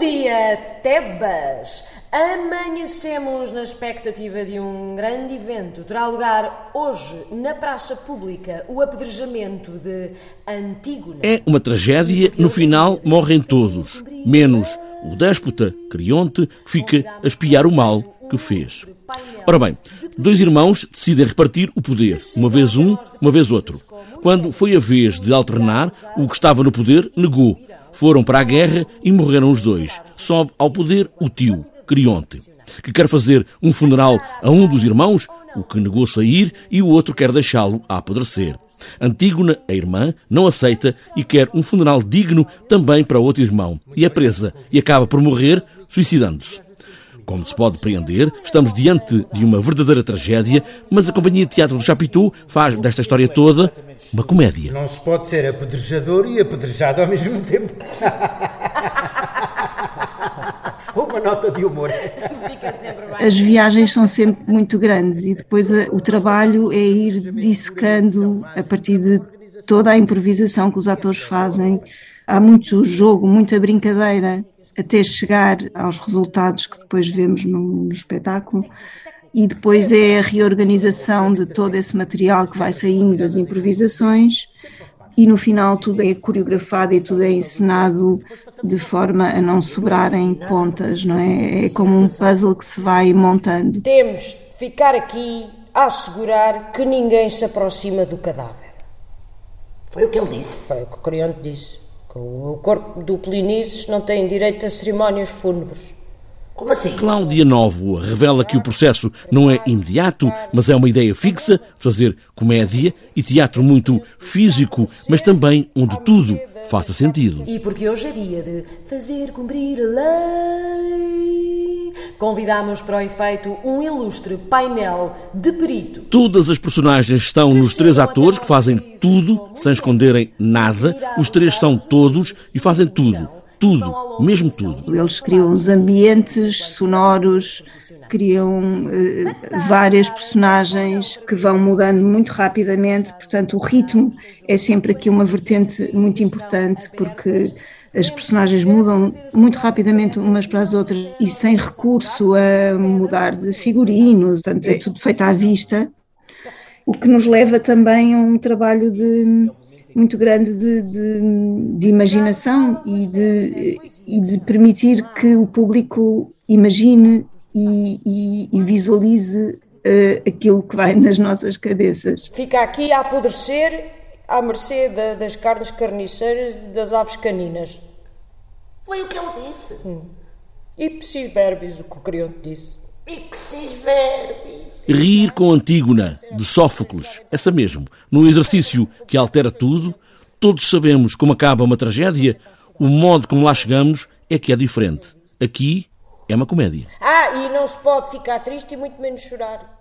dia, Tebas! Amanhecemos na expectativa de um grande evento. Terá lugar hoje, na praça pública, o apedrejamento de Antígona. É uma tragédia, no final morrem todos, menos o déspota, Crionte, que fica a espiar o mal que fez. Ora bem, dois irmãos decidem repartir o poder, uma vez um, uma vez outro. Quando foi a vez de alternar, o que estava no poder negou. Foram para a guerra e morreram os dois. Sobe ao poder o tio, Crionte, que quer fazer um funeral a um dos irmãos, o que negou sair, e o outro quer deixá-lo a apodrecer. Antígona, a irmã, não aceita e quer um funeral digno também para outro irmão. E é presa e acaba por morrer suicidando-se. Como se pode depreender, estamos diante de uma verdadeira tragédia, mas a Companhia de Teatro do Chapitou faz desta história toda uma comédia. Não se pode ser apedrejador e apedrejado ao mesmo tempo. uma nota de humor. As viagens são sempre muito grandes e depois o trabalho é ir dissecando a partir de toda a improvisação que os atores fazem. Há muito jogo, muita brincadeira até chegar aos resultados que depois vemos no, no espetáculo e depois é a reorganização de todo esse material que vai saindo das improvisações e no final tudo é coreografado e tudo é encenado de forma a não sobrarem pontas, não é? É como um puzzle que se vai montando. Temos de ficar aqui a assegurar que ninguém se aproxima do cadáver. Foi o que ele disse. Foi o que o Creonte disse. O corpo do Polinices não tem direito a cerimónias fúnebres. Como assim? Cláudia Novo revela que o processo não é imediato, mas é uma ideia fixa de fazer comédia e teatro muito físico, mas também onde tudo faça sentido. E porque hoje é dia de fazer cumprir a lei, convidamos para o efeito um ilustre painel de perito. Todas as personagens estão nos três atores que fazem tudo sem esconderem nada. Os três são todos e fazem tudo. Tudo, mesmo tudo. Eles criam os ambientes sonoros, criam uh, várias personagens que vão mudando muito rapidamente, portanto, o ritmo é sempre aqui uma vertente muito importante, porque as personagens mudam muito rapidamente umas para as outras e sem recurso a mudar de figurino, portanto, é tudo feito à vista, o que nos leva também a um trabalho de muito grande de, de, de imaginação e de, e de, permitir que o público imagine e, e, e visualize uh, aquilo que vai nas nossas cabeças. Fica aqui a apodrecer à mercê da, das carnes carniceiras e das aves caninas. Foi o que ele disse. Hum. Ipsis verbis, o que o Creonte disse. Ipsis verbis. Rir com Antígona, de Sófocles, essa mesmo, num exercício que altera tudo, todos sabemos como acaba uma tragédia, o modo como lá chegamos é que é diferente. Aqui é uma comédia. Ah, e não se pode ficar triste e muito menos chorar.